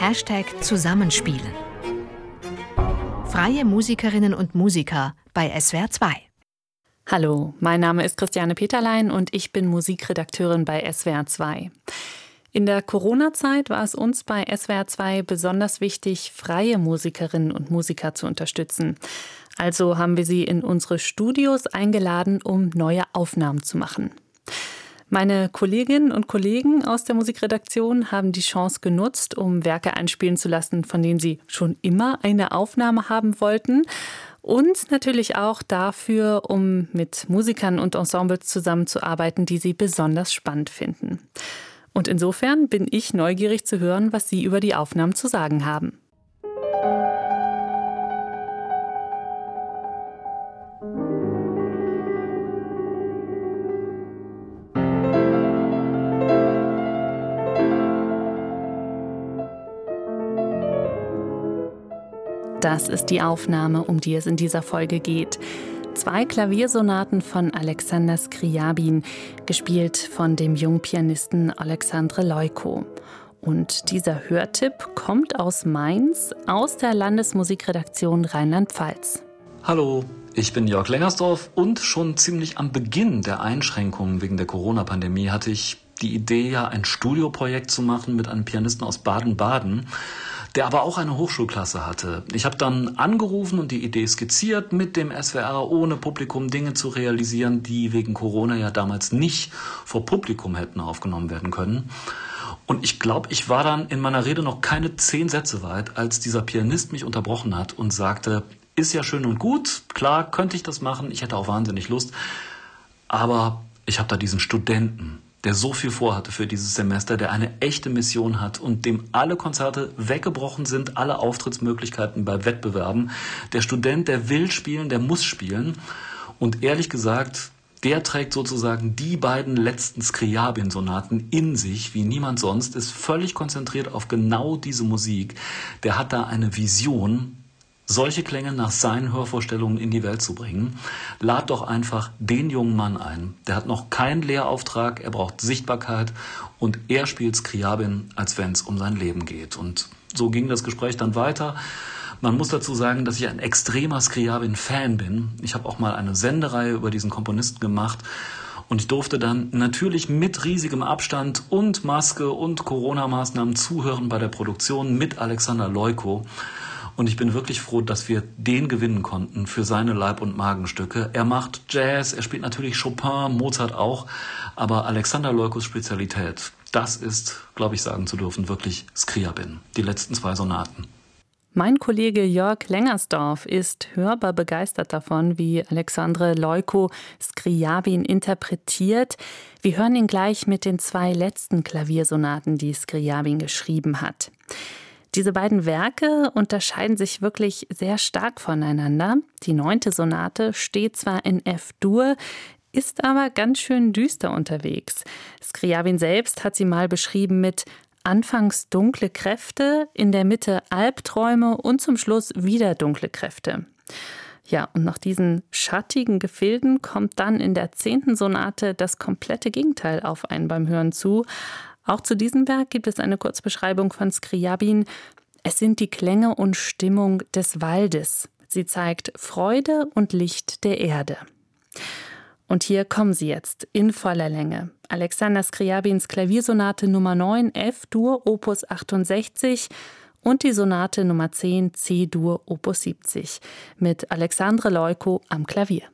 Hashtag Zusammenspielen. Freie Musikerinnen und Musiker bei SWR 2. Hallo, mein Name ist Christiane Peterlein und ich bin Musikredakteurin bei SWR 2. In der Corona-Zeit war es uns bei SWR 2 besonders wichtig, freie Musikerinnen und Musiker zu unterstützen. Also haben wir sie in unsere Studios eingeladen, um neue Aufnahmen zu machen. Meine Kolleginnen und Kollegen aus der Musikredaktion haben die Chance genutzt, um Werke einspielen zu lassen, von denen sie schon immer eine Aufnahme haben wollten. Und natürlich auch dafür, um mit Musikern und Ensembles zusammenzuarbeiten, die sie besonders spannend finden. Und insofern bin ich neugierig zu hören, was Sie über die Aufnahmen zu sagen haben. Das ist die Aufnahme, um die es in dieser Folge geht. Zwei Klaviersonaten von Alexander Skriabin, gespielt von dem jungen Pianisten Alexandre Leuko. Und dieser Hörtipp kommt aus Mainz, aus der Landesmusikredaktion Rheinland-Pfalz. Hallo, ich bin Jörg Lengersdorf und schon ziemlich am Beginn der Einschränkungen wegen der Corona-Pandemie hatte ich die Idee, ja ein Studioprojekt zu machen mit einem Pianisten aus Baden-Baden der aber auch eine Hochschulklasse hatte. Ich habe dann angerufen und die Idee skizziert, mit dem SWR ohne Publikum Dinge zu realisieren, die wegen Corona ja damals nicht vor Publikum hätten aufgenommen werden können. Und ich glaube, ich war dann in meiner Rede noch keine zehn Sätze weit, als dieser Pianist mich unterbrochen hat und sagte, ist ja schön und gut, klar könnte ich das machen, ich hätte auch wahnsinnig Lust, aber ich habe da diesen Studenten, der so viel vorhatte für dieses Semester, der eine echte Mission hat und dem alle Konzerte weggebrochen sind, alle Auftrittsmöglichkeiten bei Wettbewerben. Der Student, der will spielen, der muss spielen. Und ehrlich gesagt, der trägt sozusagen die beiden letzten Skriabin-Sonaten in sich, wie niemand sonst, ist völlig konzentriert auf genau diese Musik. Der hat da eine Vision, solche Klänge nach seinen Hörvorstellungen in die Welt zu bringen. Lad doch einfach den jungen Mann ein. Der hat noch keinen Lehrauftrag, er braucht Sichtbarkeit und er spielt Skriabin, als wenn es um sein Leben geht. Und so ging das Gespräch dann weiter. Man muss dazu sagen, dass ich ein extremer Skriabin-Fan bin. Ich habe auch mal eine Sendereihe über diesen Komponisten gemacht. Und ich durfte dann natürlich mit riesigem Abstand und Maske und Corona-Maßnahmen zuhören bei der Produktion mit Alexander Leuko. Und ich bin wirklich froh, dass wir den gewinnen konnten für seine Leib- und Magenstücke. Er macht Jazz, er spielt natürlich Chopin, Mozart auch, aber Alexander Leukos Spezialität, das ist, glaube ich, sagen zu dürfen, wirklich Skriabin, die letzten zwei Sonaten. Mein Kollege Jörg Lengersdorf ist hörbar begeistert davon, wie Alexandre Leuko Skriabin interpretiert. Wir hören ihn gleich mit den zwei letzten Klaviersonaten, die Skriabin geschrieben hat. Diese beiden Werke unterscheiden sich wirklich sehr stark voneinander. Die neunte Sonate steht zwar in F-Dur, ist aber ganz schön düster unterwegs. Skriabin selbst hat sie mal beschrieben mit Anfangs dunkle Kräfte, in der Mitte Albträume und zum Schluss wieder dunkle Kräfte. Ja, und nach diesen schattigen Gefilden kommt dann in der zehnten Sonate das komplette Gegenteil auf einen beim Hören zu. Auch zu diesem Werk gibt es eine Kurzbeschreibung von Skriabin. Es sind die Klänge und Stimmung des Waldes. Sie zeigt Freude und Licht der Erde. Und hier kommen sie jetzt in voller Länge. Alexander Skriabins Klaviersonate Nummer 9 F-Dur Opus 68 und die Sonate Nummer 10 C-Dur Opus 70 mit Alexandre Leuko am Klavier.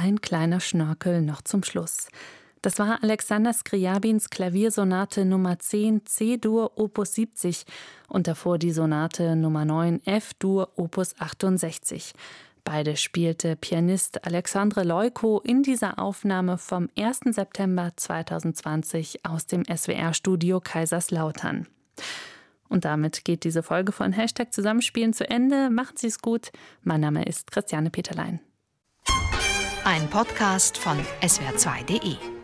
Ein kleiner Schnörkel noch zum Schluss. Das war Alexander Skriabins Klaviersonate Nummer 10 C-Dur Opus 70 und davor die Sonate Nummer 9 F-Dur Opus 68. Beide spielte Pianist Alexandre Leuko in dieser Aufnahme vom 1. September 2020 aus dem SWR-Studio Kaiserslautern. Und damit geht diese Folge von Hashtag Zusammenspielen zu Ende. Machen Sie es gut. Mein Name ist Christiane Peterlein. Ein Podcast von swr2.de